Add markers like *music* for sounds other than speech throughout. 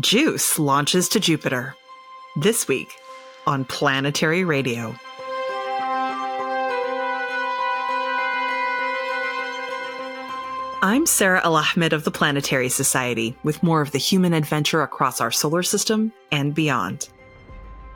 JUICE launches to Jupiter. This week on Planetary Radio. I'm Sarah Al Ahmed of the Planetary Society with more of the human adventure across our solar system and beyond.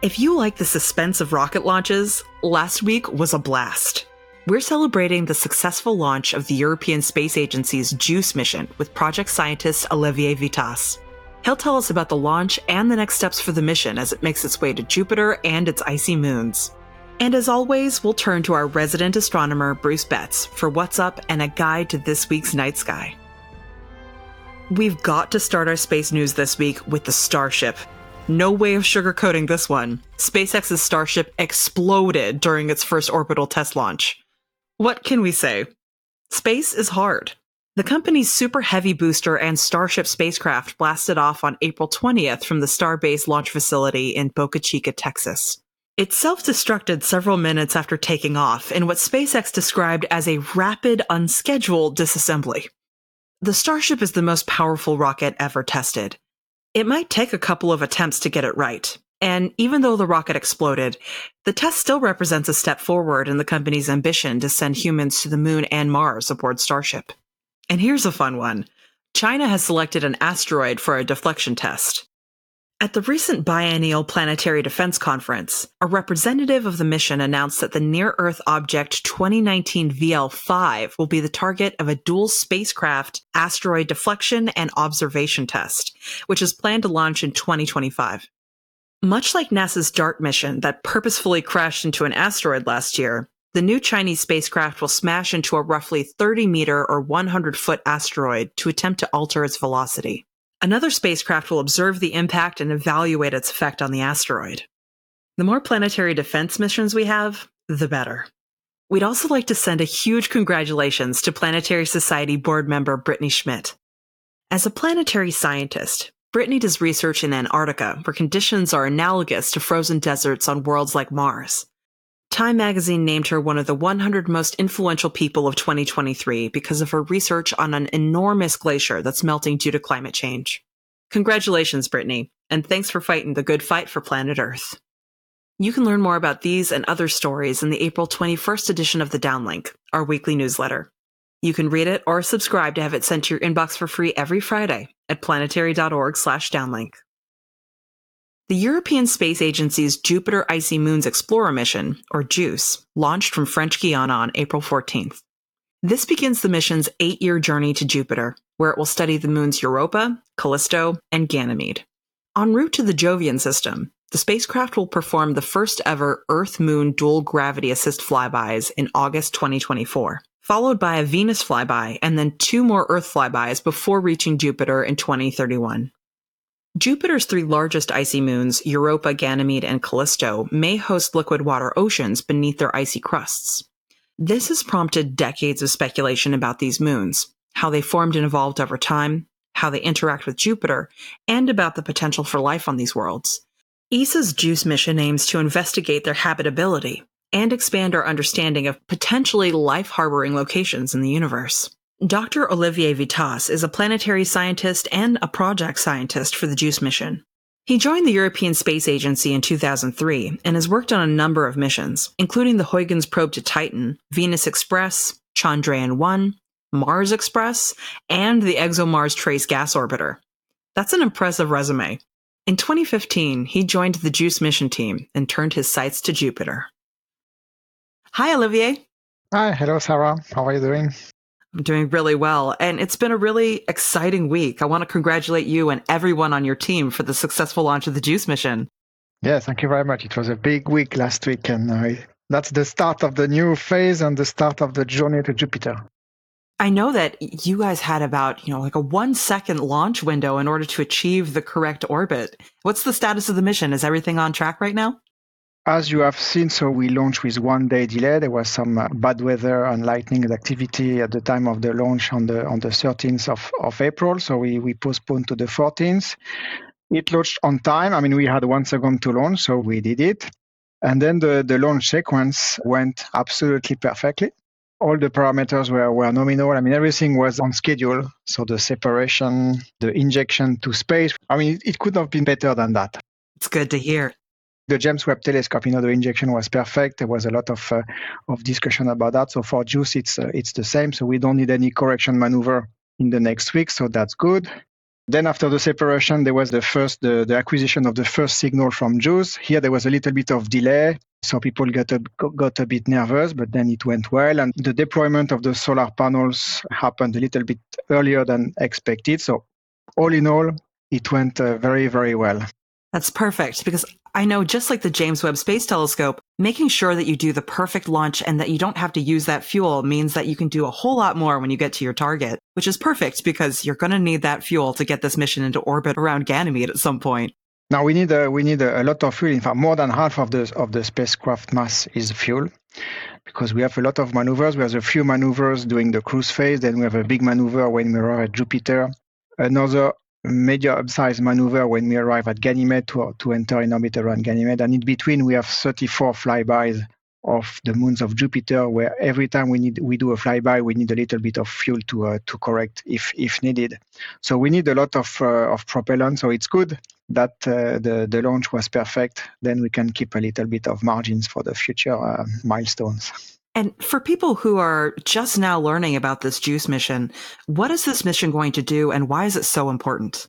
If you like the suspense of rocket launches, last week was a blast. We're celebrating the successful launch of the European Space Agency's JUICE mission with project scientist Olivier Witasse. He'll tell us about the launch and the next steps for the mission as it makes its way to Jupiter and its icy moons. And as always, we'll turn to our resident astronomer, Bruce Betts, for what's up and a guide to this week's night sky. We've got to start our space news this week with the Starship. No way of sugarcoating this one. SpaceX's Starship exploded during its first orbital test launch. What can we say? Space is hard. The company's Super Heavy booster and Starship spacecraft blasted off on April 20th from the Starbase launch facility in Boca Chica, Texas. It self destructed several minutes after taking off in what SpaceX described as a rapid, unscheduled disassembly. The Starship is the most powerful rocket ever tested. It might take a couple of attempts to get it right. And even though the rocket exploded, the test still represents a step forward in the company's ambition to send humans to the moon and Mars aboard Starship. And here's a fun one China has selected an asteroid for a deflection test. At the recent biennial Planetary Defense Conference, a representative of the mission announced that the near Earth object 2019 VL5 will be the target of a dual spacecraft asteroid deflection and observation test, which is planned to launch in 2025. Much like NASA's DART mission that purposefully crashed into an asteroid last year, the new Chinese spacecraft will smash into a roughly 30 meter or 100 foot asteroid to attempt to alter its velocity. Another spacecraft will observe the impact and evaluate its effect on the asteroid. The more planetary defense missions we have, the better. We'd also like to send a huge congratulations to Planetary Society board member Britney Schmidt. As a planetary scientist, Britney does research in Antarctica where conditions are analogous to frozen deserts on worlds like Mars. Time magazine named her one of the 100 most influential people of 2023 because of her research on an enormous glacier that's melting due to climate change. Congratulations, Britney, and thanks for fighting the good fight for planet Earth. You can learn more about these and other stories in the April 21st edition of the Downlink, our weekly newsletter. You can read it or subscribe to have it sent to your inbox for free every Friday at planetary.org/downlink. The European Space Agency's Jupiter Icy Moons Explorer mission, or JUICE, launched from French Guiana on April 14th. This begins the mission's eight year journey to Jupiter, where it will study the moons Europa, Callisto, and Ganymede. En route to the Jovian system, the spacecraft will perform the first ever Earth Moon dual gravity assist flybys in August 2024, followed by a Venus flyby and then two more Earth flybys before reaching Jupiter in 2031. Jupiter's three largest icy moons, Europa, Ganymede, and Callisto, may host liquid water oceans beneath their icy crusts. This has prompted decades of speculation about these moons, how they formed and evolved over time, how they interact with Jupiter, and about the potential for life on these worlds. ESA's JUICE mission aims to investigate their habitability and expand our understanding of potentially life harboring locations in the universe. Dr. Olivier Witasse is a planetary scientist and a project scientist for the JUICE mission. He joined the European Space Agency in 2003 and has worked on a number of missions, including the Huygens probe to Titan, Venus Express, Chandrayaan 1, Mars Express, and the ExoMars Trace gas orbiter. That's an impressive resume. In 2015, he joined the JUICE mission team and turned his sights to Jupiter. Hi, Olivier. Hi, hello, Sarah. How are you doing? I'm doing really well. And it's been a really exciting week. I want to congratulate you and everyone on your team for the successful launch of the JUICE mission. Yeah, thank you very much. It was a big week last week, and uh, that's the start of the new phase and the start of the journey to Jupiter. I know that you guys had about, you know, like a one second launch window in order to achieve the correct orbit. What's the status of the mission? Is everything on track right now? As you have seen, so we launched with one day delay. There was some uh, bad weather and lightning activity at the time of the launch on the on the 13th of, of April. So we, we postponed to the 14th. It launched on time. I mean, we had one second to launch, so we did it. And then the, the launch sequence went absolutely perfectly. all the parameters were, were nominal. I mean, everything was on schedule. So the separation, the injection to space, I mean, it, it could have been better than that. It's good to hear. The James Webb Telescope, you know, the injection was perfect. There was a lot of uh, of discussion about that. So for JUICE, it's uh, it's the same. So we don't need any correction maneuver in the next week. So that's good. Then after the separation, there was the first the, the acquisition of the first signal from JUICE. Here there was a little bit of delay, so people got a, got a bit nervous, but then it went well. And the deployment of the solar panels happened a little bit earlier than expected. So all in all, it went uh, very very well. That's perfect because I know just like the James Webb Space Telescope, making sure that you do the perfect launch and that you don't have to use that fuel means that you can do a whole lot more when you get to your target, which is perfect because you're going to need that fuel to get this mission into orbit around Ganymede at some point. Now we need a, we need a, lot of fuel. In fact, more than half of the of the spacecraft mass is fuel, because we have a lot of maneuvers. We have a few maneuvers during the cruise phase. Then we have a big maneuver when we arrive at Jupiter. Another major upsize maneuver when we arrive at Ganymede to, to enter in orbit around Ganymede. And in between, we have 34 flybys of the moons of Jupiter, where every time we need we do a flyby, we need a little bit of fuel to uh, to correct if if needed. So we need a lot of uh, of propellant. So it's good that uh, the the launch was perfect. Then we can keep a little bit of margins for the future uh, milestones. And for people who are just now learning about this JUICE mission, what is this mission going to do and why is it so important?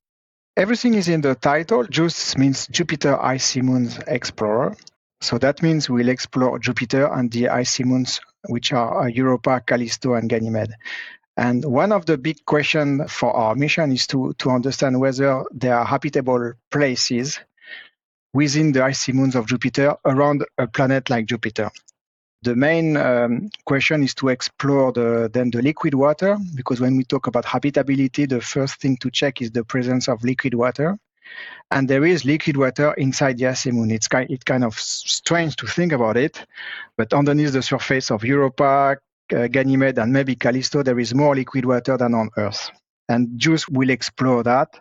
Everything is in the title. JUICE means Jupiter Icy Moons Explorer. So that means we'll explore Jupiter and the icy moons, which are uh, Europa, Callisto, and Ganymede. And one of the big questions for our mission is to, to understand whether there are habitable places within the icy moons of Jupiter around a planet like Jupiter the main um, question is to explore the, then the liquid water, because when we talk about habitability, the first thing to check is the presence of liquid water. And there is liquid water inside moon. It's kind, it's kind of strange to think about it, but underneath the surface of Europa, uh, Ganymede, and maybe Callisto, there is more liquid water than on Earth. And JUICE will explore that.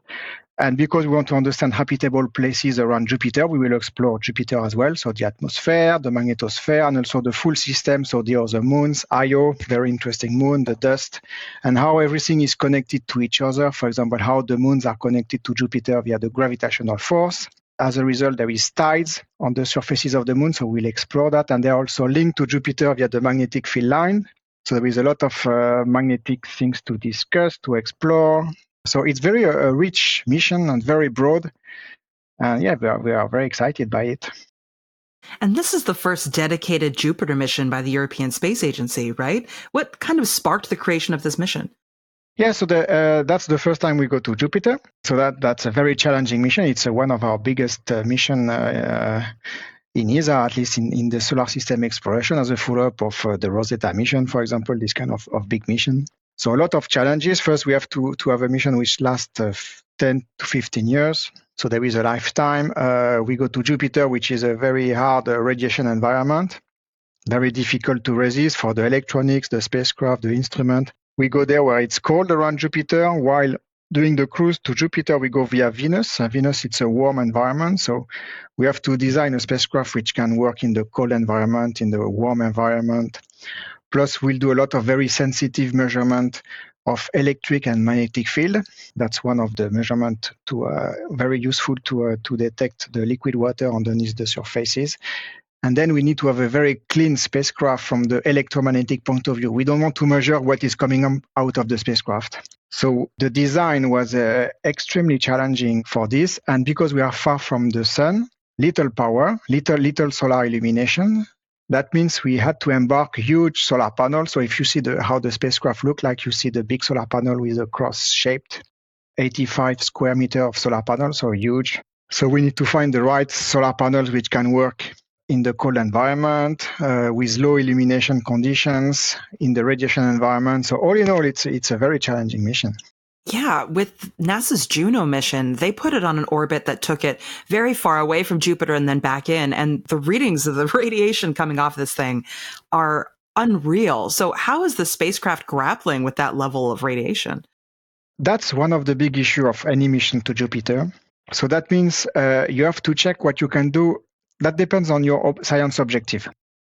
And because we want to understand habitable places around Jupiter, we will explore Jupiter as well. So the atmosphere, the magnetosphere, and also the full system. So the other moons, Io, very interesting moon, the dust, and how everything is connected to each other. For example, how the moons are connected to Jupiter via the gravitational force. As a result, there is tides on the surfaces of the moon. So we'll explore that. And they are also linked to Jupiter via the magnetic field line. So there is a lot of uh, magnetic things to discuss, to explore, so it's very a, uh, rich mission and very broad. And yeah, we are, we are very excited by it. And this is the first dedicated Jupiter mission by the European Space Agency, right? What kind of sparked the creation of this mission? Yeah, so the, uh, that's the first time we go to Jupiter. So that that's a very challenging mission. It's uh, one of our biggest uh, mission uh, in ESA, at least in, in the solar system exploration, as a follow-up of uh, the Rosetta mission, for example, this kind of, of big mission. So a lot of challenges. First, we have to, to have a mission which lasts uh, 10 to 15 years. So there is a lifetime. Uh, we go to Jupiter, which is a very hard uh, radiation environment, very difficult to resist for the electronics, the spacecraft, the instrument. We go there where it's cold around Jupiter, while during the cruise to Jupiter, we go via Venus. Uh, Venus, it's a warm environment. So we have to design a spacecraft which can work in the cold environment, in the warm environment. Plus, we'll do a lot of very sensitive measurement of electric and magnetic field. That's one of the measurement to uh, very useful to uh, to detect the liquid water underneath the surfaces. And then we need to have a very clean spacecraft from the electromagnetic point of view. We don't want to measure what is coming out of the spacecraft. So the design was uh, extremely challenging for this. And because we are far from the sun, little power, little, little solar illumination, that means we had to embark huge solar panels. So if you see the, how the spacecraft look like, you see the big solar panel with a cross-shaped 85 square meter of solar panels, so huge. So we need to find the right solar panels which can work in the cold environment uh, with low illumination conditions in the radiation environment. So all in all, it's it's a very challenging mission. Yeah, with NASA's Juno mission, they put it on an orbit that took it very far away from Jupiter and then back in. And the readings of the *laughs* radiation coming off this thing are unreal. So, how is the spacecraft grappling with that level of radiation? That's one of the big issue of any mission to Jupiter. So that means uh, you have to check what you can do. That depends on your science objective.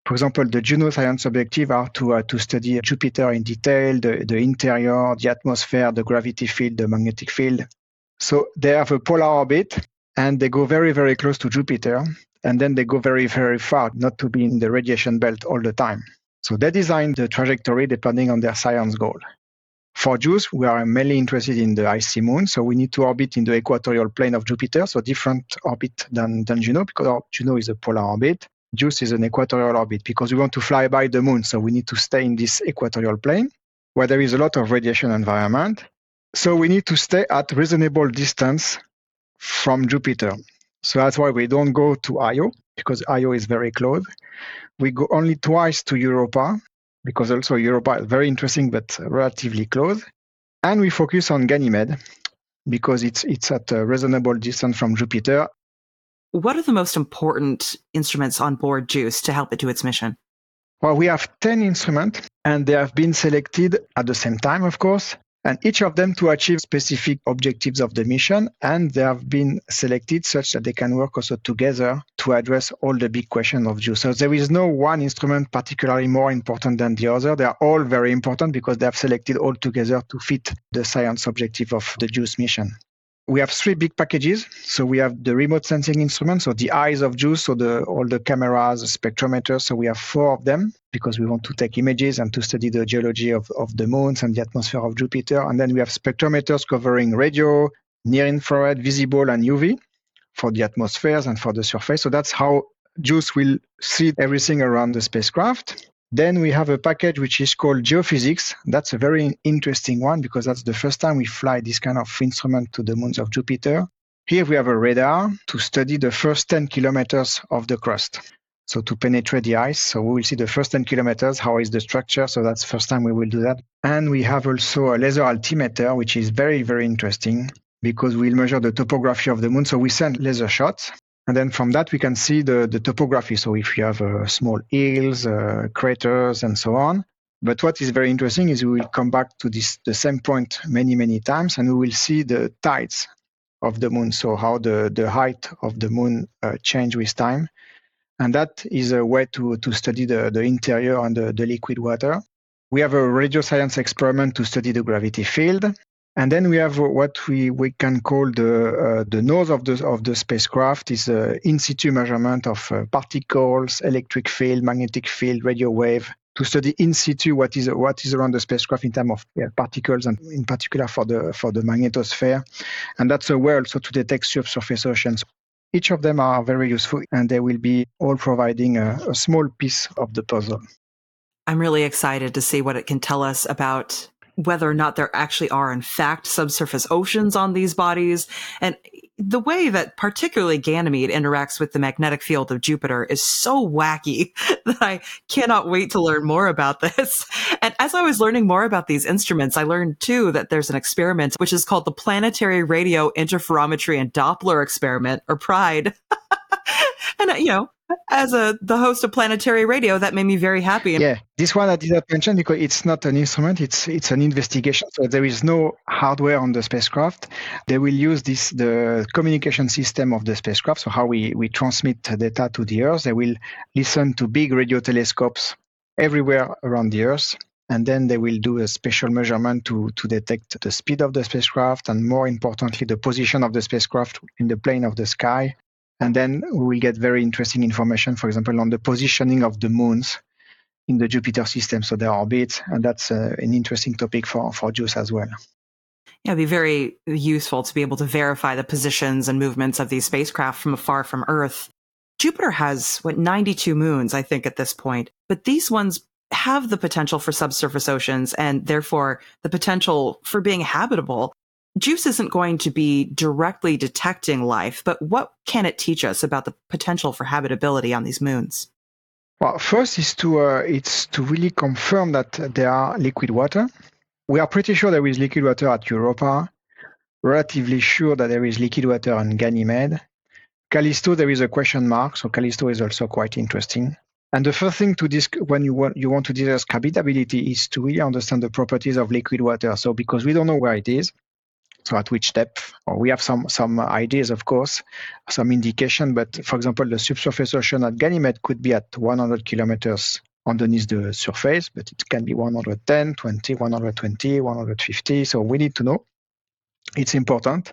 For example, the Juno science objective are to, uh, to study Jupiter in detail, the, the interior, the atmosphere, the gravity field, the magnetic field. So they have a polar orbit and they go very, very close to Jupiter. And then they go very, very far, not to be in the radiation belt all the time. So they design the trajectory depending on their science goal. For JUICE, we are mainly interested in the icy moon, so we need to orbit in the equatorial plane of Jupiter, so different orbit than, than Juno, because Juno is a polar orbit. JUICE is an equatorial orbit because we want to fly by the moon, so we need to stay in this equatorial plane where there is a lot of radiation environment. So we need to stay at reasonable distance from Jupiter. So that's why we don't go to Io because Io is very close. We go only twice to Europa because also Europa is very interesting but relatively close. And we focus on Ganymede because it's it's at a reasonable distance from Jupiter what are the most important instruments on board JUICE to help it do its mission? Well, we have 10 instruments, and they have been selected at the same time, of course, and each of them to achieve specific objectives of the mission. And they have been selected such that they can work also together to address all the big questions of JUICE. So there is no one instrument particularly more important than the other. They are all very important because they have selected all together to fit the science objective of the JUICE mission we have three big packages. So we have the remote sensing instruments, so the eyes of JUICE, so the, all the cameras, the spectrometers. So we have four of them because we want to take images and to study the geology of, of the moons and the atmosphere of Jupiter. And then we have spectrometers covering radio, near infrared, visible, and UV for the atmospheres and for the surface. So that's how JUICE will see everything around the spacecraft. Then we have a package which is called geophysics. That's a very interesting one because that's the first time we fly this kind of instrument to the moons of Jupiter. Here we have a radar to study the first 10 kilometers of the crust. So to penetrate the ice, so we will see the first 10 kilometers, how is the structure. So that's the first time we will do that. And we have also a laser altimeter, which is very, very interesting because we'll measure the topography of the moon. So we send laser shots and then from that, we can see the, the topography. So if you have uh, small hills, uh, craters, and so on. But what is very interesting is we will come back to this the same point many, many times, and we will see the tides of the moon. So how the, the height of the moon uh, change with time. And that is a way to, to study the, the interior and the, the liquid water. We have a radio science experiment to study the gravity field. And then we have what we, we can call the uh, the nose of the of the spacecraft is a in situ measurement of uh, particles, electric field, magnetic field, radio wave to study in situ what is what is around the spacecraft in terms of yeah, particles and in particular for the for the magnetosphere. And that's a way also to detect subsurface oceans. Each of them are very useful and they will be all providing a, a small piece of the puzzle. I'm really excited to see what it can tell us about whether or not there actually are in fact subsurface oceans on these bodies and the way that particularly Ganymede interacts with the magnetic field of Jupiter is so wacky *laughs* that I cannot wait to learn more about this. *laughs* And as I was learning more about these instruments, I learned too that there's an experiment which is called the Planetary Radio Interferometry and Doppler Experiment or PRIDE. *laughs* and uh, you know, as a the host of planetary radio that made me very happy. Yeah this one i didn't mention because it's not an instrument it's it's an investigation. So there is no hardware on the spacecraft. They will use this the communication system of the spacecraft so how we we transmit data to the earth. They will listen to big radio telescopes everywhere around the earth and then they will do a special measurement to, to detect the speed of the spacecraft and more importantly the position of the spacecraft in the plane of the sky and then we will get very interesting information, for example, on the positioning of the moons in the Jupiter system, so their orbits. And that's uh, an interesting topic for, for JUICE as well. Yeah, it'd be very useful to be able to verify the positions and movements of these spacecraft from afar from Earth. Jupiter has, what, 92 moons, I think, at this point. But these ones have the potential for subsurface oceans and therefore the potential for being habitable. JUICE isn't going to be directly detecting life, but what can it teach us about the potential for habitability on these moons? Well, first is to uh, it's to really confirm that there are liquid water. We are pretty sure there is liquid water at Europa. Relatively sure that there is liquid water on Ganymede. Callisto, there is a question mark, so Callisto is also quite interesting. And the first thing to disc when you want you want to discuss habitability is to really understand the properties of liquid water. So because we don't know where it is, So at which depth? Or we have some some ideas, of course, some indication. But for example, the subsurface ocean at Ganymede could be at 100 kilometers underneath the surface, but it can be 110, 20, 120, 150. So we need to know. It's important.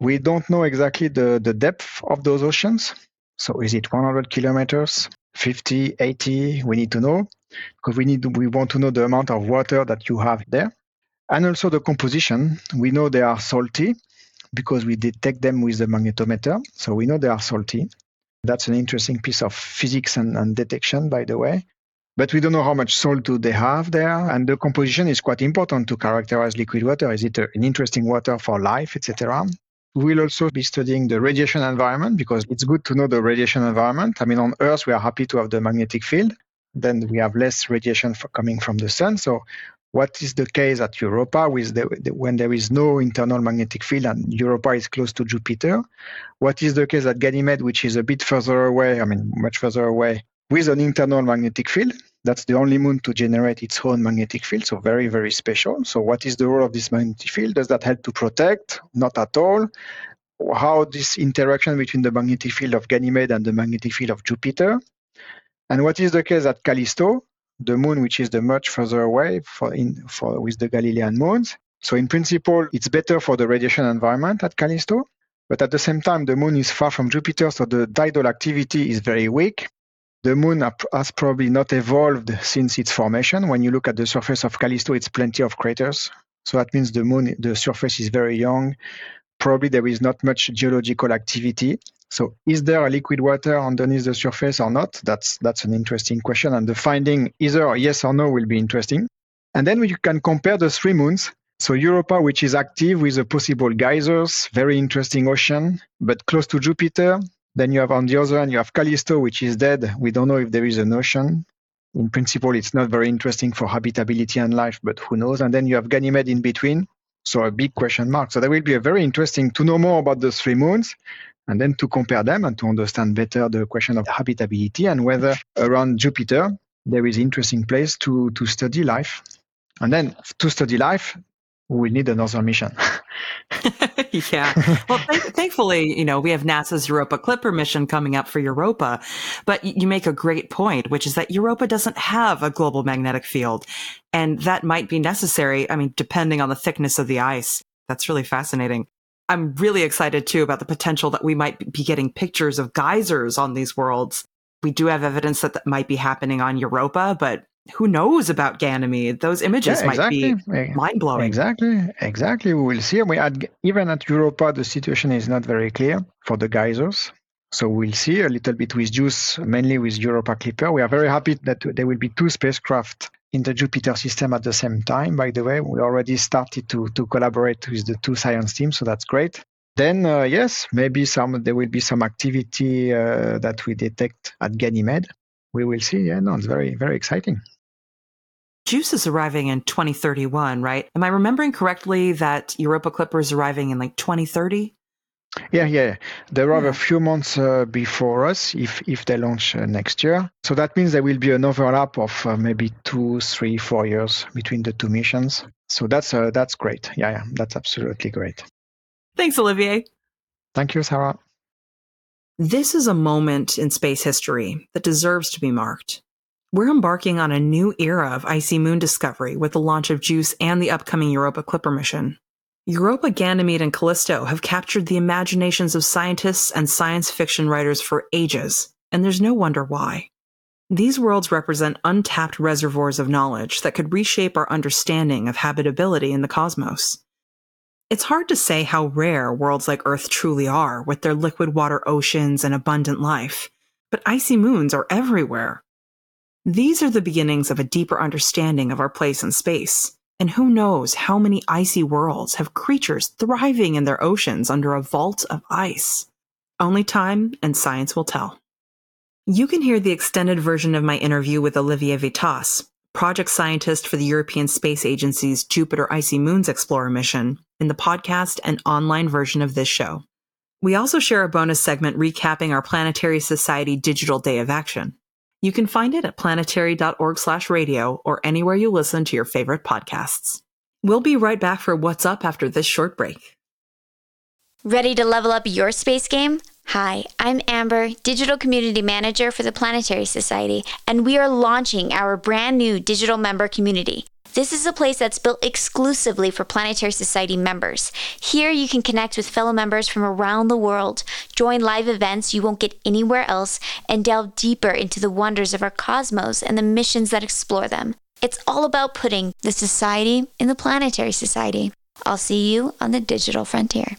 We don't know exactly the, the depth of those oceans. So is it 100 kilometers, 50, 80? We need to know because we need we want to know the amount of water that you have there. And also the composition. We know they are salty because we detect them with the magnetometer. So we know they are salty. That's an interesting piece of physics and, and detection, by the way. But we don't know how much salt do they have there. And the composition is quite important to characterize liquid water. Is it an interesting water for life, etc.? We'll also be studying the radiation environment because it's good to know the radiation environment. I mean, on Earth, we are happy to have the magnetic field. Then we have less radiation coming from the sun. So what is the case at Europa with the, the, when there is no internal magnetic field and Europa is close to Jupiter? What is the case at Ganymede, which is a bit further away, I mean, much further away, with an internal magnetic field? That's the only moon to generate its own magnetic field, so very, very special. So, what is the role of this magnetic field? Does that help to protect? Not at all. How this interaction between the magnetic field of Ganymede and the magnetic field of Jupiter? And what is the case at Callisto? The moon, which is the much further away for in for with the Galilean moons. So in principle, it's better for the radiation environment at Callisto. But at the same time, the moon is far from Jupiter, so the tidal activity is very weak. The moon has probably not evolved since its formation. When you look at the surface of Callisto, it's plenty of craters. So that means the moon, the surface is very young. Probably there is not much geological activity. So is there a liquid water underneath the surface or not? That's that's an interesting question. And the finding either yes or no will be interesting. And then you can compare the three moons. So Europa, which is active with a possible geysers, very interesting ocean, but close to Jupiter. Then you have on the other hand, you have Callisto, which is dead. We don't know if there is an ocean. In principle, it's not very interesting for habitability and life, but who knows? And then you have Ganymede in between. So a big question mark. So that will be a very interesting to know more about the three moons and then to compare them and to understand better the question of habitability and whether around Jupiter there is interesting place to, to study life. And then to study life, we need another mission. *laughs* yeah. Well, th- thankfully, you know, we have NASA's Europa Clipper mission coming up for Europa. But you make a great point, which is that Europa doesn't have a global magnetic field. And that might be necessary. I mean, depending on the thickness of the ice. That's really fascinating. I'm really excited too about the potential that we might be getting pictures of geysers on these worlds. We do have evidence that that might be happening on Europa, but who knows about Ganymede? Those images yeah, exactly. might be mind blowing. Exactly, exactly. We will see. We had, even at Europa, the situation is not very clear for the geysers. So we'll see a little bit with JUICE, mainly with Europa Clipper. We are very happy that there will be two spacecraft in the Jupiter system at the same time. By the way, we already started to, to collaborate with the two science teams, so that's great. Then, uh, yes, maybe some there will be some activity uh, that we detect at Ganymede. We will see. Yeah, no, it's very, very exciting. JUICE is arriving in 2031, right? Am I remembering correctly that Europa Clipper is arriving in like 2030? Yeah, yeah. There are yeah. a few months uh, before us if if they launch uh, next year. So that means there will be an overlap of uh, maybe two, three, four years between the two missions. So that's uh, that's great. Yeah, yeah, that's absolutely great. Thanks, Olivier. Thank you, Sarah. This is a moment in space history that deserves to be marked. We're embarking on a new era of icy moon discovery with the launch of JUICE and the upcoming Europa Clipper mission. Europa, Ganymede, and Callisto have captured the imaginations of scientists and science fiction writers for ages, and there's no wonder why. These worlds represent untapped reservoirs of knowledge that could reshape our understanding of habitability in the cosmos. It's hard to say how rare worlds like Earth truly are with their liquid water oceans and abundant life, but icy moons are everywhere. These are the beginnings of a deeper understanding of our place in space and who knows how many icy worlds have creatures thriving in their oceans under a vault of ice? Only time and science will tell. You can hear the extended version of my interview with Olivier Witasse, project scientist for the European Space Agency's Jupiter Icy Moons Explorer mission, in the podcast and online version of this show. We also share a bonus segment recapping our Planetary Society Digital Day of Action. You can find it at planetary.org slash radio or anywhere you listen to your favorite podcasts. We'll be right back for What's Up after this short break. Ready to level up your space game? Hi, I'm Amber, Digital Community Manager for the Planetary Society, and we are launching our brand new digital member community. This is a place that's built exclusively for Planetary Society members. Here you can connect with fellow members from around the world, join live events you won't get anywhere else, and delve deeper into the wonders of our cosmos and the missions that explore them. It's all about putting the society in the Planetary Society. I'll see you on the digital frontier.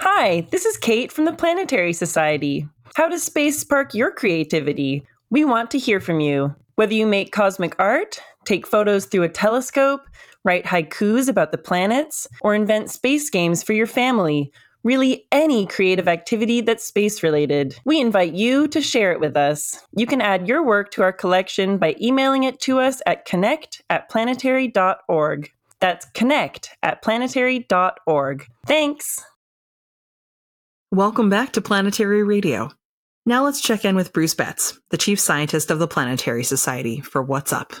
Hi, this is Kate from the Planetary Society. How does space spark your creativity? We want to hear from you. Whether you make cosmic art, take photos through a telescope, write haikus about the planets, or invent space games for your family, really any creative activity that's space related. We invite you to share it with us. You can add your work to our collection by emailing it to us at connect at planetary.org. That's connect at planetary.org. Thanks! Welcome back to Planetary Radio. Now let's check in with Bruce Betts, the chief scientist of the Planetary Society, for what's up.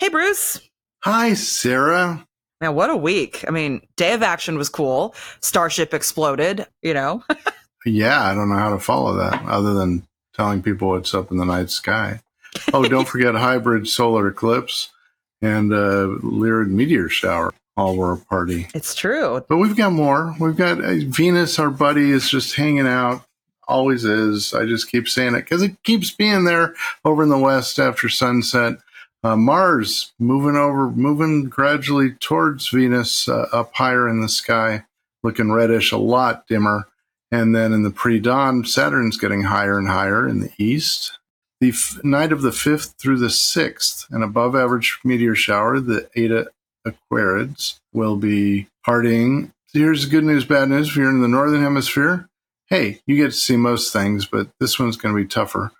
Hey, Bruce. Hi, Sarah. Man, what a week. I mean, Day of Action was cool. Starship exploded, you know? *laughs* yeah, I don't know how to follow that other than telling people what's up in the night sky. Oh, don't *laughs* forget hybrid solar eclipse and uh, Lyrid meteor shower all were a party. It's true. But we've got more. We've got uh, Venus, our buddy, is just hanging out. Always is. I just keep saying it because it keeps being there over in the west after sunset. Uh, Mars moving over, moving gradually towards Venus, uh, up higher in the sky, looking reddish, a lot dimmer. And then in the pre dawn, Saturn's getting higher and higher in the east. The f- night of the 5th through the 6th, an above average meteor shower, the Eta Aquarids will be partying. Here's good news, bad news. If you're in the northern hemisphere, hey, you get to see most things, but this one's going to be tougher.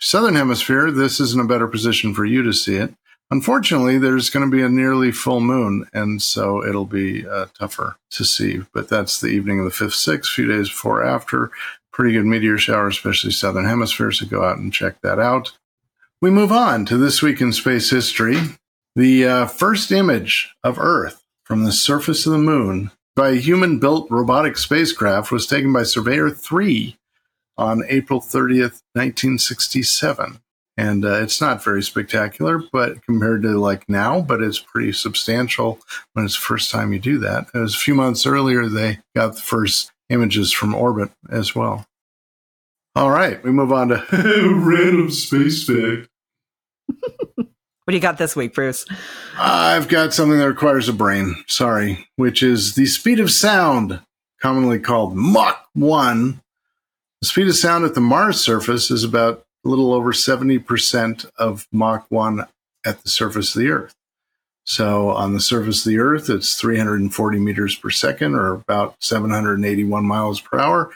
Southern hemisphere, this is in a better position for you to see it. Unfortunately, there's going to be a nearly full moon, and so it'll be uh, tougher to see. But that's the evening of the fifth, sixth, few days before after. Pretty good meteor shower, especially southern hemisphere. So go out and check that out. We move on to this week in space history. The uh, first image of Earth from the surface of the moon by a human built robotic spacecraft was taken by Surveyor 3 on April 30th, 1967. And uh, it's not very spectacular, but compared to like now, but it's pretty substantial when it's the first time you do that. It was a few months earlier, they got the first images from orbit as well. All right, we move on to *laughs* random space fact. What do you got this week, Bruce? I've got something that requires a brain, sorry, which is the speed of sound, commonly called Mach 1. The speed of sound at the Mars surface is about a little over 70% of Mach 1 at the surface of the Earth. So on the surface of the Earth, it's 340 meters per second or about 781 miles per hour.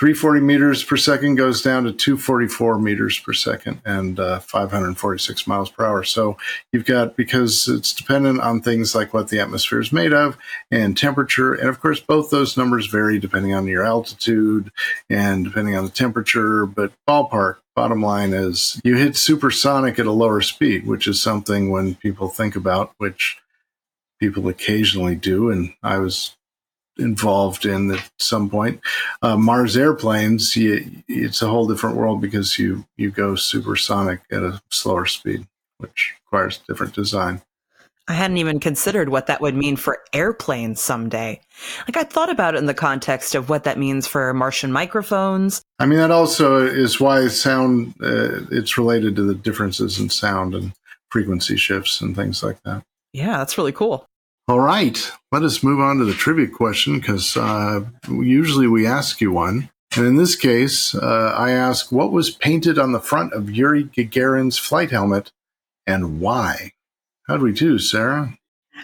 340 meters per second goes down to 244 meters per second and uh, 546 miles per hour. So you've got, because it's dependent on things like what the atmosphere is made of and temperature. And of course, both those numbers vary depending on your altitude and depending on the temperature. But ballpark, bottom line is you hit supersonic at a lower speed, which is something when people think about, which people occasionally do. And I was involved in at some point. Uh, Mars airplanes, you, it's a whole different world because you you go supersonic at a slower speed, which requires different design. I hadn't even considered what that would mean for airplanes someday. Like I thought about it in the context of what that means for Martian microphones. I mean, that also is why sound. Uh, it's related to the differences in sound and frequency shifts and things like that. Yeah, that's really cool. All right, let us move on to the trivia question because uh, usually we ask you one. And in this case, uh, I ask what was painted on the front of Yuri Gagarin's flight helmet and why? How'd we do, Sarah?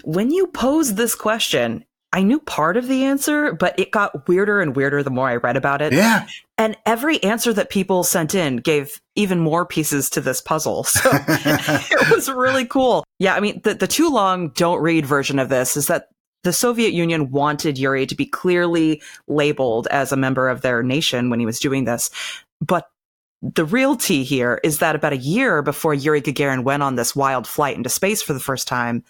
When you posed this question, I knew part of the answer, but it got weirder and weirder the more I read about it. Yeah. And every answer that people sent in gave even more pieces to this puzzle. *laughs* So *laughs* it was really cool. Yeah, I mean, the, the too long don't read version of this is that the Soviet Union wanted Yuri to be clearly labeled as a member of their nation when he was doing this. But the real tea here is that about a year before Yuri Gagarin went on this wild flight into space for the first time,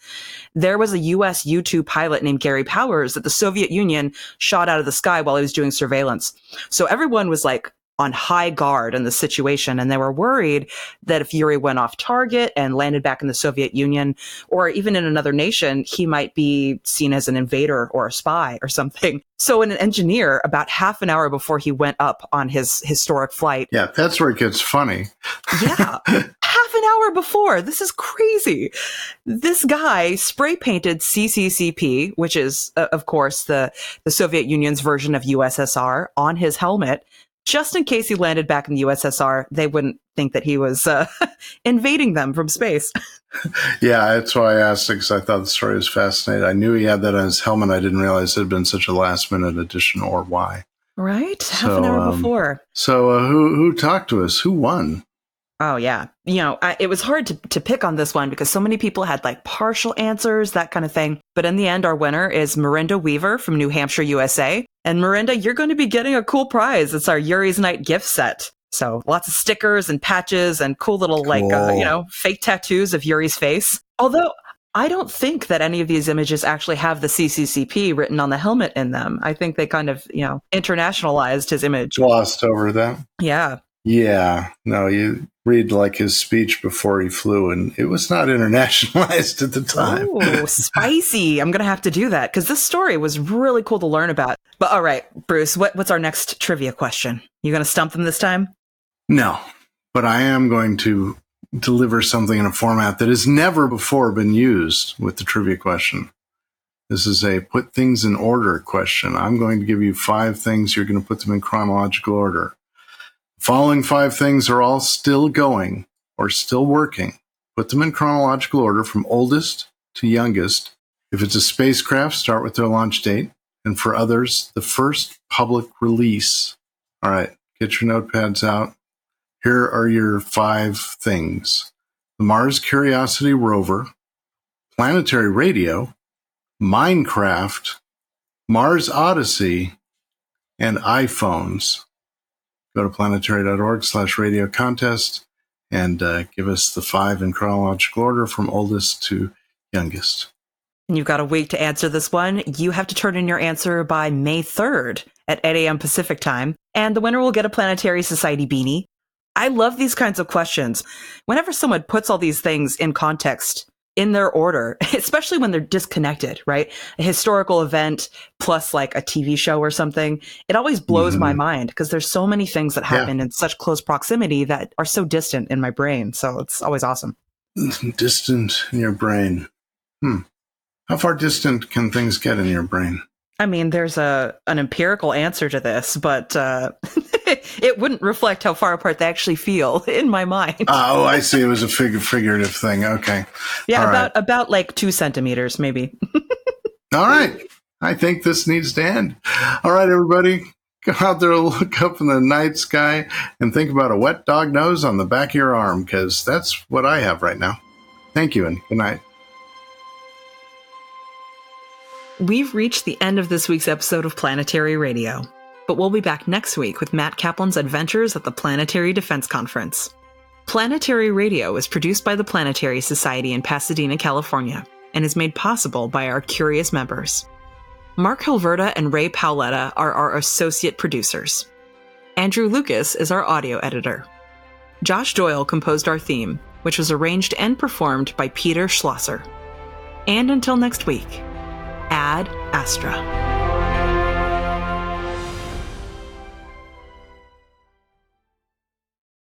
there was a US U 2 pilot named Gary Powers that the Soviet Union shot out of the sky while he was doing surveillance. So everyone was like, on high guard in the situation. And they were worried that if Yuri went off target and landed back in the Soviet Union or even in another nation, he might be seen as an invader or a spy or something. *laughs* So an engineer, about half an hour before he went up on his historic flight. Yeah, that's where it gets funny. yeah. *laughs* half an hour before. This is crazy. This guy spray painted CCCP, which is, uh, of course, the, the Soviet Union's version of USSR, on his helmet just in case he landed back in the USSR, they wouldn't think that he was uh, *laughs* invading them from space. *laughs* yeah, that's why I asked because I thought the story was fascinating. I knew he had that on his helmet. I didn't realize it had been such a last minute addition or why. Right, half so, an hour um, before. So, uh, who who talked to us? Who won? Oh yeah, you know, I, it was hard to to pick on this one because so many people had like partial answers, that kind of thing. But in the end, our winner is Marinda Weaver from New Hampshire, USA. And Miranda, you're going to be getting a cool prize. It's our Yuri's Night gift set. So lots of stickers and patches and cool little cool. like uh, you know fake tattoos of Yuri's face. Although I don't think that any of these images actually have the CCCP written on the helmet in them. I think they kind of you know internationalized his image. Glossed over that. Yeah. Yeah. No, you read like his speech before he flew, and it was not *laughs* internationalized at the time. Oh, spicy! I'm gonna have to do that because this story was really cool to learn about. But all right, Bruce, what, what's our next trivia question? You gonna stump them this time? No, but I am going to deliver something in a format that has never before been used with the trivia question. This is a put things in order question. I'm going to give you five things. You're going to put them in chronological order. Following five things are all still going or still working. Put them in chronological order from oldest to youngest. If it's a spacecraft, start with their launch date. And for others, the first public release. All right, get your notepads out. Here are your five things the Mars Curiosity rover, planetary radio, Minecraft, Mars Odyssey, and iPhones go to planetary.org slash radio contest and uh, give us the five in chronological order from oldest to youngest. And you've got a week to answer this one. You have to turn in your answer by May 3rd at 8 a.m. Pacific time, and the winner will get a Planetary Society beanie. I love these kinds of questions. Whenever someone puts all these things in context, in their order, *laughs* especially when they're disconnected, right? A historical event plus like a TV show or something. It always blows mm-hmm. my mind because there's so many things that happen yeah. in such close proximity that are so distant in my brain. So it's always awesome. *laughs* Distant in your brain. Hmm. How far distant can things get in your brain? I mean, there's a an empirical answer to this, but uh, *laughs* it wouldn't reflect how far apart they actually feel *laughs* in my mind. oh, I see. It was a fig- figurative thing. Okay. Yeah, All about right. about like two centimeters, maybe. *laughs* All right. I think this needs to end. All right, everybody. Go out there, look up in the night sky, and think about a wet dog nose on the back of your arm, because that's what I have right now. Thank you, and good night. We've reached the end of this week's episode of Planetary Radio, but we'll be back next week with Matt Kaplan's adventures at the Planetary Defense Conference. Planetary Radio is produced by the Planetary Society in Pasadena, California, and is made possible by our curious members. Mark Hilverda and Ray Paoletta are our associate producers. Andrew Lucas is our audio editor. Josh Doyle composed our theme, which was arranged and performed by Peter Schlosser. And until next week, Ad Astra.